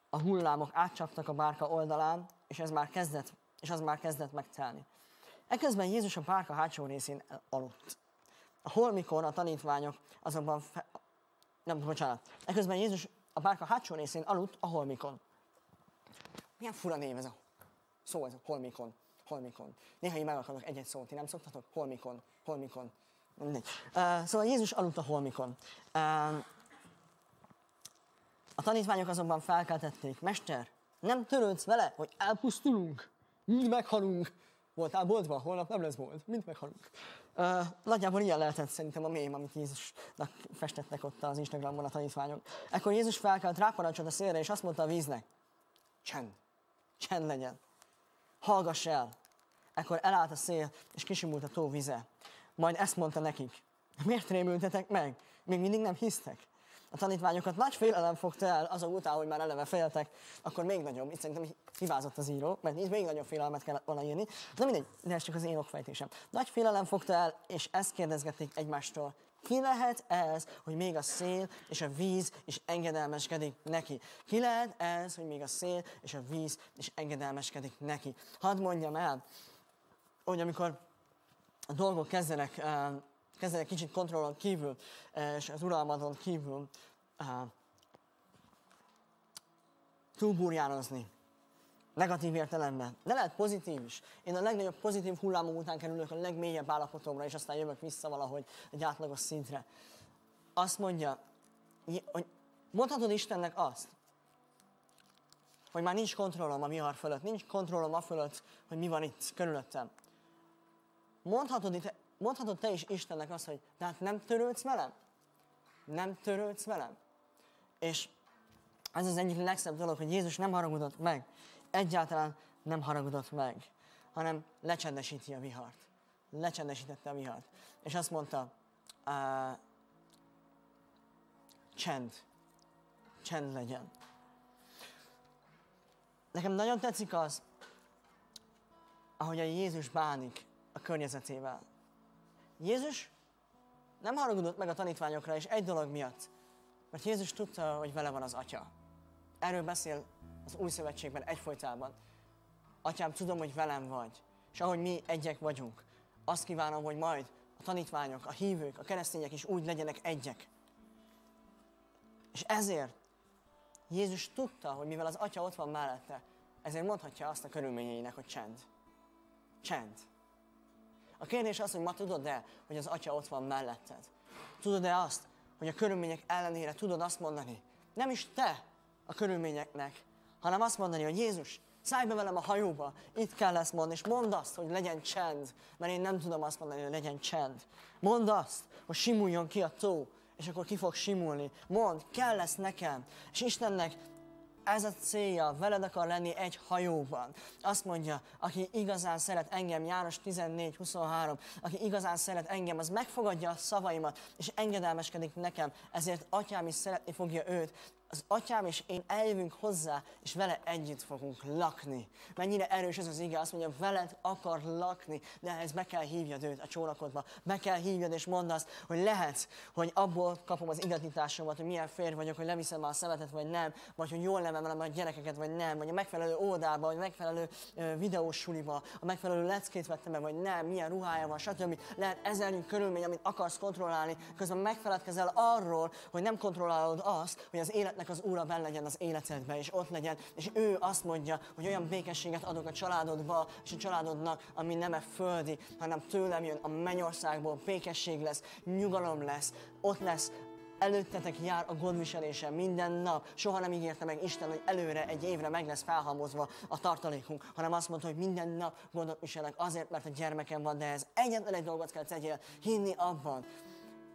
a hullámok átcsaptak a bárka oldalán, és ez már kezdett, és az már kezdett megtelni. Ekközben Jézus a bárka hátsó részén aludt. A holmikor a tanítványok azonban fe... nem, bocsánat. Ekközben Jézus a bárka hátsó részén aludt a holmikon. Milyen fura név ez a szó, ez a holmikon. Holmikon. Néha én megakadok egy-egy szót, ti nem szoktatok? Holmikon, holmikon. Mindegy. Uh, szóval Jézus aludt a holmikon. Uh, a tanítványok azonban felkeltették, Mester, nem törődsz vele, hogy elpusztulunk, mind meghalunk. Voltál boltban, holnap nem lesz bolt, mind meghalunk. Uh, nagyjából ilyen lehetett szerintem a mém, amit Jézusnak festettek ott az Instagramon a tanítványok. Ekkor Jézus felkelt, ráparancsolt a szélre, és azt mondta a víznek, csend, csend legyen, hallgass el. Ekkor elállt a szél, és kisimult a tó vize. Majd ezt mondta nekik. Miért rémültetek meg? Még mindig nem hisztek? A tanítványokat nagy félelem fogta el azok után, hogy már eleve féltek, akkor még nagyobb, itt szerintem hibázott az író, mert itt még nagyobb félelmet kellett volna írni. De mindegy, de ez csak az én okfejtésem. Nagy félelem fogta el, és ezt kérdezgették egymástól. Ki lehet ez, hogy még a szél és a víz is engedelmeskedik neki? Ki lehet ez, hogy még a szél és a víz is engedelmeskedik neki? Hadd mondjam el, hogy amikor a dolgok kezdenek, uh, kezdenek kicsit kontrollon kívül, és az uralmadon kívül uh, túlburjánozni. Negatív értelemben. De lehet pozitív is. Én a legnagyobb pozitív hullámom után kerülök a legmélyebb állapotomra, és aztán jövök vissza valahogy egy átlagos szintre. Azt mondja, hogy Mondhatod Istennek azt, hogy már nincs kontrollom a vihar fölött, nincs kontrollom a fölött, hogy mi van itt körülöttem. Mondhatod, mondhatod te is Istennek azt, hogy de hát nem törődsz velem? Nem törődsz velem? És ez az egyik legszebb dolog, hogy Jézus nem haragudott meg. Egyáltalán nem haragudott meg, hanem lecsendesíti a vihart. Lecsendesítette a vihart. És azt mondta, uh, csend. Csend legyen. Nekem nagyon tetszik az, ahogy a Jézus bánik a környezetével. Jézus nem haragudott meg a tanítványokra, és egy dolog miatt. Mert Jézus tudta, hogy vele van az Atya. Erről beszél az Új Szövetségben egyfolytában. Atyám, tudom, hogy velem vagy. És ahogy mi egyek vagyunk, azt kívánom, hogy majd a tanítványok, a hívők, a keresztények is úgy legyenek egyek. És ezért Jézus tudta, hogy mivel az Atya ott van mellette, ezért mondhatja azt a körülményeinek, hogy csend. Csend. A kérdés az, hogy ma tudod-e, hogy az Atya ott van melletted? Tudod-e azt, hogy a körülmények ellenére tudod azt mondani, nem is te a körülményeknek, hanem azt mondani, hogy Jézus, szállj be velem a hajóba, itt kell ezt mondani, és mondd azt, hogy legyen csend, mert én nem tudom azt mondani, hogy legyen csend. Mondd azt, hogy simuljon ki a tó, és akkor ki fog simulni. Mondd, kell lesz nekem. És Istennek ez a célja, veled akar lenni egy hajóban. Azt mondja, aki igazán szeret engem, János 14-23, aki igazán szeret engem, az megfogadja a szavaimat, és engedelmeskedik nekem, ezért atyám is szeretni fogja őt, az atyám és én eljövünk hozzá, és vele együtt fogunk lakni. Mennyire erős ez az ige, azt mondja, veled akar lakni, de ehhez be kell hívjad őt a csónakodba, be kell hívjad, és mondd azt, hogy lehet, hogy abból kapom az identitásomat, hogy milyen férj vagyok, hogy leviszem már a szemetet, vagy nem, vagy hogy jól nevelem a gyerekeket, vagy nem, vagy a megfelelő ódába, vagy a megfelelő videós a megfelelő leckét vettem meg, vagy nem, milyen ruhája van, stb. Lehet ezer körülmény, amit akarsz kontrollálni, közben megfeledkezel arról, hogy nem kontrollálod azt, hogy az élet életnek az Úra benne legyen az életedbe, és ott legyen, és ő azt mondja, hogy olyan békességet adok a családodba, és a családodnak, ami nem e földi, hanem tőlem jön a mennyországból, békesség lesz, nyugalom lesz, ott lesz előttetek jár a gondviselése minden nap. Soha nem ígérte meg Isten, hogy előre egy évre meg lesz felhalmozva a tartalékunk, hanem azt mondta, hogy minden nap gondot viselek azért, mert a gyermekem van, de ez egyetlen egy dolgot kell tegyél, hinni abban,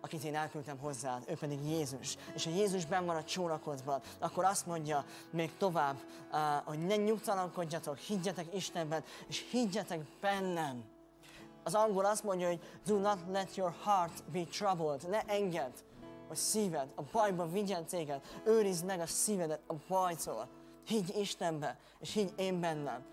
akit én elküldtem hozzád, ő pedig Jézus. És ha Jézus ben van a csónakodban, akkor azt mondja még tovább, hogy ne nyugtalankodjatok, higgyetek Istenben, és higgyetek bennem. Az angol azt mondja, hogy do not let your heart be troubled. Ne engedd, hogy szíved a bajba vigyen téged. Őrizd meg a szívedet a bajtól. Higgy Istenbe, és higgy én bennem.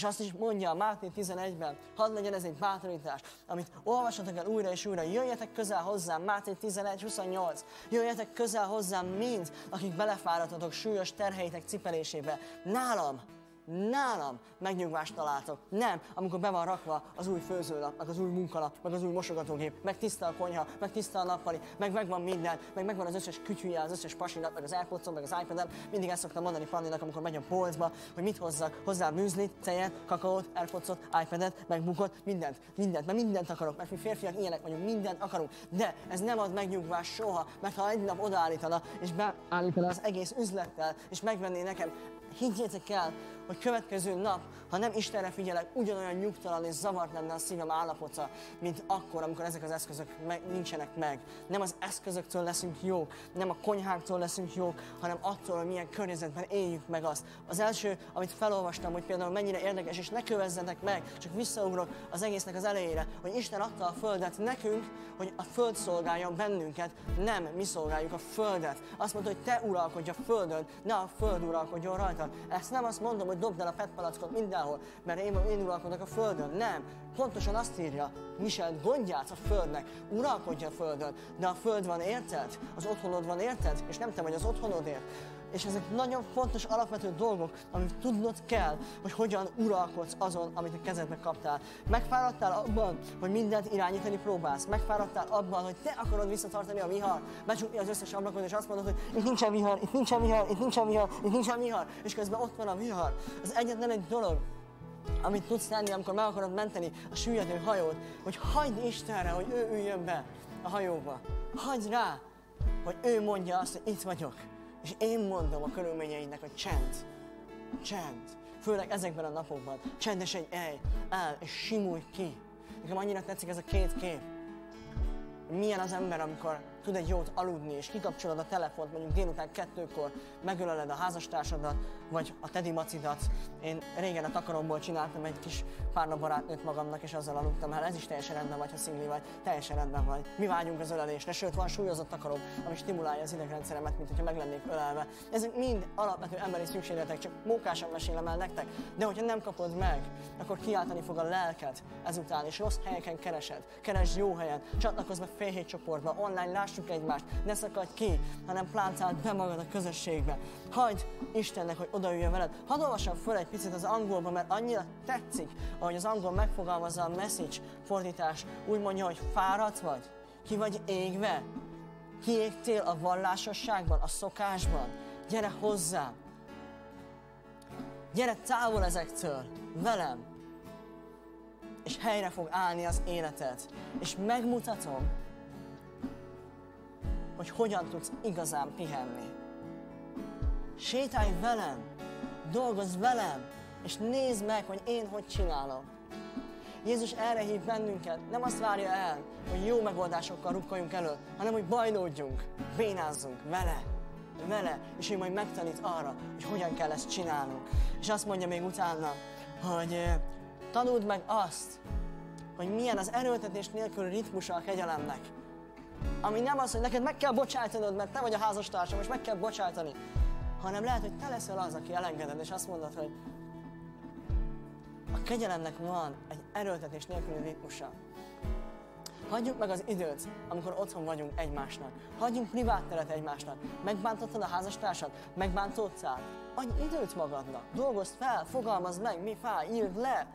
És azt is mondja a Máté 11-ben, hadd legyen ez egy bátorítás, amit olvashatok el újra és újra. Jöjjetek közel hozzám, Máté 11, 28. Jöjjetek közel hozzám mind, akik belefáradtatok súlyos terheitek cipelésébe. Nálam nálam megnyugvást találtok. Nem, amikor be van rakva az új főzőlap, meg az új munkalap, meg az új mosogatógép, meg tiszta a konyha, meg tiszta a nappali, meg megvan minden, meg megvan az összes kütyűje, az összes pasinak, meg az airpods meg az ipad Mindig ezt szoktam mondani Panninak, amikor megy a boltba, hogy mit hozzak hozzá műzlit, tejet, kakaót, airpods iPad-et, meg bukot, mindent, mindent, mert mindent akarok, mert mi férfiak ilyenek vagyunk, mindent akarunk. De ez nem ad megnyugvást soha, mert ha egy nap odaállítana, és beállítana az egész üzlettel, és megvenné nekem higgyétek el, hogy következő nap, ha nem Istenre figyelek, ugyanolyan nyugtalan és zavart lenne a szívem állapota, mint akkor, amikor ezek az eszközök meg, nincsenek meg. Nem az eszközöktől leszünk jók, nem a konyháktól leszünk jók, hanem attól, hogy milyen környezetben éljük meg azt. Az első, amit felolvastam, hogy például mennyire érdekes, és ne kövezzenek meg, csak visszaugrok az egésznek az elejére, hogy Isten adta a földet nekünk, hogy a föld szolgálja bennünket, nem mi szolgáljuk a földet. Azt mondta, hogy te uralkodj a földön, ne a föld uralkodjon rajta uralkodhat. Ezt nem azt mondom, hogy dobd el a petpalackot mindenhol, mert én, én uralkodok a földön. Nem. Pontosan azt írja, viseld gondját a földnek, uralkodja a földön, de a föld van érted, az otthonod van érted, és nem te vagy az otthonodért. És ezek nagyon fontos, alapvető dolgok, amit tudnod kell, hogy hogyan uralkodsz azon, amit a kezedbe kaptál. Megfáradtál abban, hogy mindent irányítani próbálsz. Megfáradtál abban, hogy te akarod visszatartani a vihar, becsukni az összes ablakot, és azt mondod, hogy itt nincsen vihar, itt nincsen vihar, itt nincsen vihar, itt nincsen vihar, és közben ott van a vihar. Az egyetlen egy dolog, amit tudsz tenni, amikor meg akarod menteni a süllyedő hajót, hogy hagyd Istenre, hogy ő üljön be a hajóba. Hagyd rá, hogy ő mondja azt, hogy itt vagyok És én mondom a körülményeinknek, hogy csend, csend. Főleg ezekben a napokban. Csendesen egy el, és simulj ki. Nekem annyira tetszik ez a két kép. Milyen az ember, amikor tud egy jót aludni, és kikapcsolod a telefont mondjuk délután kettőkor, megöleled a házastársadat, vagy a Teddy Macidat. Én régen a takaromból csináltam egy kis párna barátnőt magamnak, és azzal aludtam el. Ez is teljesen rendben vagy, ha szingli vagy, teljesen rendben vagy. Mi vágyunk az ölelésre, sőt van súlyozott takarom, ami stimulálja az idegrendszeremet, mint hogyha meg lennék ölelve. Ezek mind alapvető emberi szükségletek, csak mókásan mesélem el nektek. De hogyha nem kapod meg, akkor kiáltani fog a lelked ezután, és rossz helyeken keresed. Keresd jó helyen, csatlakozz be fél csoportba, online lássuk egymást, ne szakadj ki, hanem pláncáld be magad a közösségbe. Hagyd Istennek, hogy odaüljön veled. Hadd olvassam föl egy picit az angolba, mert annyira tetszik, ahogy az angol megfogalmazza a message fordítás. Úgy mondja, hogy fáradt vagy, ki vagy égve, kiégtél a vallásosságban, a szokásban. Gyere hozzám. Gyere távol ezektől, velem. És helyre fog állni az életed. És megmutatom, hogy hogyan tudsz igazán pihenni. Sétálj velem, dolgozz velem, és nézd meg, hogy én hogy csinálom. Jézus erre hív bennünket, nem azt várja el, hogy jó megoldásokkal rukkoljunk elő, hanem hogy bajlódjunk, bénázzunk vele, vele, és ő majd megtanít arra, hogy hogyan kell ezt csinálnunk. És azt mondja még utána, hogy eh, tanuld meg azt, hogy milyen az erőltetés nélkül ritmusa a kegyelemnek. Ami nem az, hogy neked meg kell bocsájtanod, mert te vagy a házastársam, és meg kell bocsájtani, hanem lehet, hogy te leszel az, aki elengeded, és azt mondod, hogy a kegyelemnek van egy erőltetés nélküli ritmusa. Hagyjuk meg az időt, amikor otthon vagyunk egymásnak. Hagyjunk privát teret egymásnak. Megbántottad a házastársat? Megbántottál? Adj időt magadnak. Dolgozd fel, fogalmazd meg, mi fáj, írd le.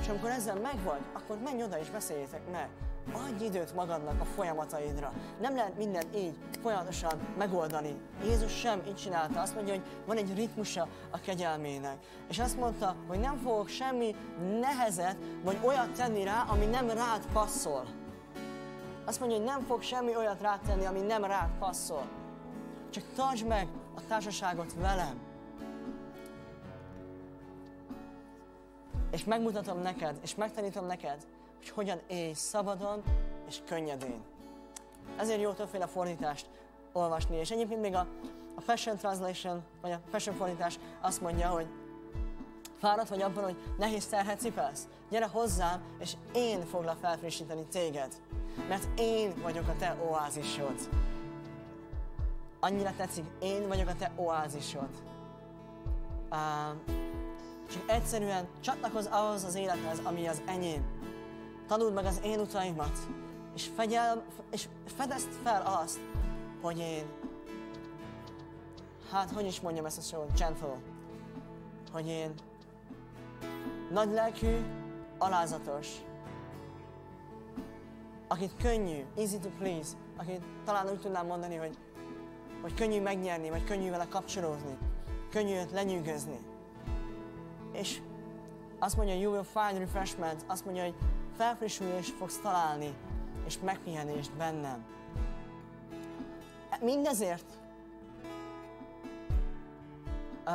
És amikor ezzel megvagy, akkor menj oda és beszéljétek meg. Adj időt magadnak a folyamataidra. Nem lehet mindent így folyamatosan megoldani. Jézus sem így csinálta. Azt mondja, hogy van egy ritmusa a kegyelmének. És azt mondta, hogy nem fogok semmi nehezet vagy olyat tenni rá, ami nem rád passzol. Azt mondja, hogy nem fog semmi olyat rád tenni, ami nem rád passzol. Csak tartsd meg a társaságot velem. És megmutatom neked, és megtanítom neked, hogy hogyan élj szabadon és könnyedén. Ezért jó többféle fordítást olvasni, és egyébként még a, a Passion Translation, vagy a Passion fordítás azt mondja, hogy fáradt vagy abban, hogy nehéz terhet cipelsz? Gyere hozzám, és én foglak felfrissíteni téged. Mert én vagyok a te oázisod. Annyira tetszik, én vagyok a te oázisod. Uh, csak egyszerűen csatlakozz ahhoz az élethez, ami az enyém tanuld meg az én utaimat, és, fegyel, és fedezd fel azt, hogy én, hát hogy is mondjam ezt a szót, gentle, hogy én nagy lelkű, alázatos, akit könnyű, easy to please, akit talán úgy tudnám mondani, hogy, hogy könnyű megnyerni, vagy könnyű vele kapcsolódni, könnyű őt lenyűgözni. És azt mondja, you will find refreshment, azt mondja, hogy felfrissülést fogsz találni, és megpihenést bennem. Mindezért uh,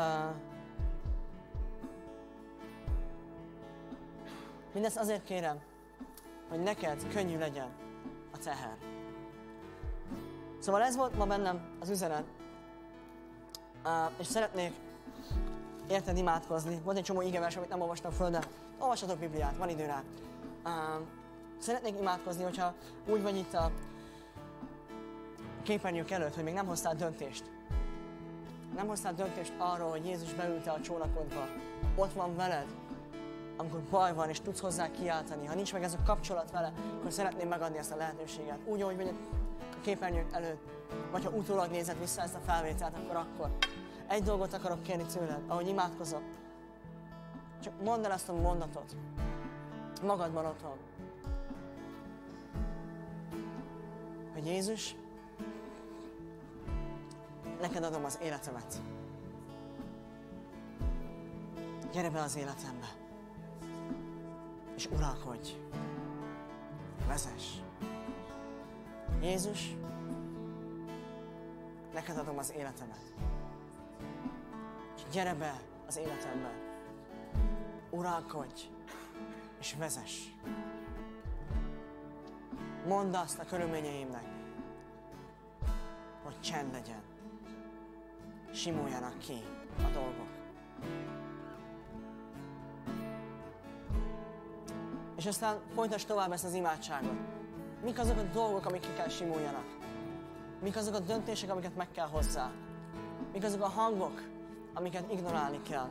mindezt azért kérem, hogy neked könnyű legyen a teher. Szóval ez volt ma bennem az üzenet, uh, és szeretnék érted imádkozni. Volt egy csomó igevers, amit nem olvastam föl, de olvassatok Bibliát, van idő rá. Szeretnék imádkozni, hogyha úgy vagy itt a képernyők előtt, hogy még nem hoztál döntést. Nem hoztál döntést arról, hogy Jézus beülte a csónakodba. Ott van veled, amikor baj van, és tudsz hozzá kiáltani. Ha nincs meg ez a kapcsolat vele, akkor szeretném megadni ezt a lehetőséget. Úgy, ahogy vagy a képernyők előtt, vagy ha utólag nézed vissza ezt a felvételt, akkor akkor. Egy dolgot akarok kérni tőled, ahogy imádkozok. Csak mondd el ezt a mondatot magadban otthon. Hogy Jézus, neked adom az életemet. Gyere be az életembe. És uralkodj. Vezess. Jézus, neked adom az életemet. gyere be az életembe. Uralkodj, és vezess. Mondd azt a körülményeimnek, hogy csend legyen. Simuljanak ki a dolgok. És aztán folytasd tovább ezt az imádságot. Mik azok a dolgok, amik ki kell simuljanak? Mik azok a döntések, amiket meg kell hozzá? Mik azok a hangok, amiket ignorálni kell?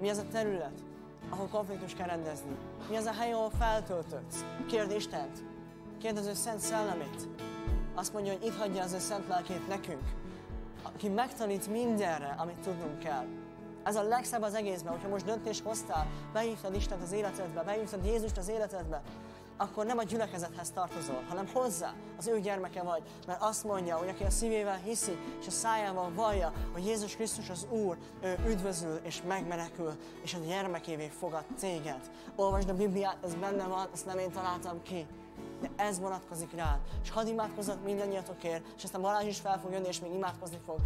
Mi az a terület, ahol konfliktus kell rendezni? Mi az a hely, ahol feltöltődsz? Kérd Istent, kérd az ő szent szellemét. Azt mondja, hogy itt hagyja az ő szent lelkét nekünk, aki megtanít mindenre, amit tudnunk kell. Ez a legszebb az egészben, hogyha most döntés hoztál, behívtad Istent az életedbe, behívtad Jézust az életedbe, akkor nem a gyülekezethez tartozol, hanem hozzá, az ő gyermeke vagy. Mert azt mondja, hogy aki a szívével hiszi, és a szájával vallja, hogy Jézus Krisztus az Úr, ő üdvözül és megmenekül, és a gyermekévé fogad téged. Olvasd a Bibliát, ez benne van, ezt nem én találtam ki. De ez vonatkozik rád. És hadd imádkozzak mindannyiatokért, és aztán Balázs is fel fog jönni, és még imádkozni fog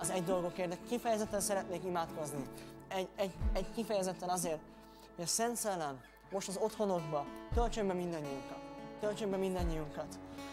az egy dolgokért, de kifejezetten szeretnék imádkozni. Egy, egy, egy kifejezetten azért, hogy a Szent Szellem most az otthonokba töltsön be mindannyiunkat. Töltsön be mindannyiunkat.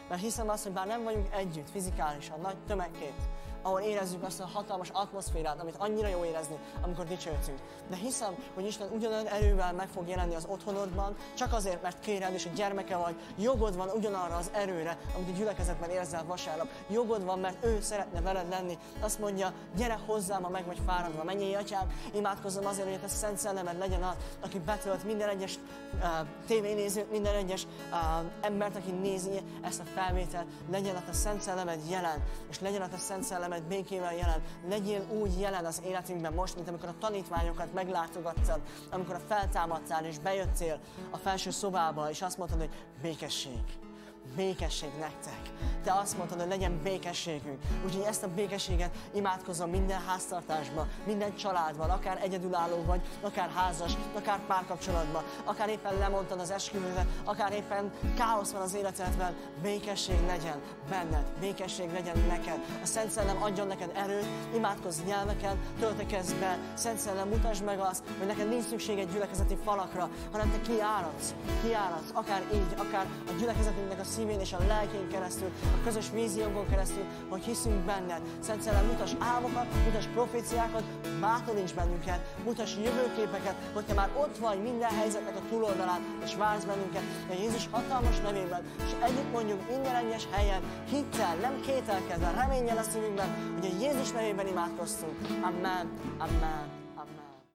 Mert hiszem azt, hogy bár nem vagyunk együtt fizikálisan, nagy tömegként, ahol érezzük azt a hatalmas atmoszférát, amit annyira jó érezni, amikor dicsőtünk. De hiszem, hogy Isten ugyanolyan erővel meg fog jelenni az otthonodban, csak azért, mert kéred és a gyermeke vagy, jogod van ugyanarra az erőre, amit a gyülekezetben érzel vasárnap. Jogod van, mert ő szeretne veled lenni. Azt mondja, gyere hozzám, ha meg vagy fáradva. Mennyi atyám, imádkozom azért, hogy a Szent Szellemed legyen az, aki betölt minden egyes uh, tévénézőt, minden egyes uh, embert, aki nézi ezt a felvételt, legyen a Szent Szellemed jelen, és legyen a Szent Szellemed szellemed békével jelen. Legyél úgy jelen az életünkben most, mint amikor a tanítványokat meglátogattad, amikor a feltámadtál és bejöttél a felső szobába, és azt mondtad, hogy békesség békesség nektek. Te azt mondtad, hogy legyen békességünk. Úgyhogy ezt a békességet imádkozom minden háztartásban, minden családban, akár egyedülálló vagy, akár házas, akár párkapcsolatban, akár éppen lemondtad az esküvőre, akár éppen káosz van az életedben, békesség legyen benned, békesség legyen neked. A Szent Szellem adjon neked erőt, imádkozz nyelveken, töltekezz be. Szent Szellem, mutasd meg azt, hogy neked nincs szükség egy gyülekezeti falakra, hanem te kiáradsz, kiáradsz, akár így, akár a gyülekezetünknek a szívén és a lelkén keresztül, a közös víziónkon keresztül, hogy hiszünk benned. Szent Szellem, mutas álmokat, mutas proféciákat, bátoríts bennünket, mutas jövőképeket, hogy te már ott vagy minden helyzetnek a túloldalán, és vársz bennünket. A Jézus hatalmas nevében, és együtt mondjuk minden egyes helyen, hittel, nem kételkedve, reményel a szívünkben, hogy a Jézus nevében imádkoztunk. Amen. Amen.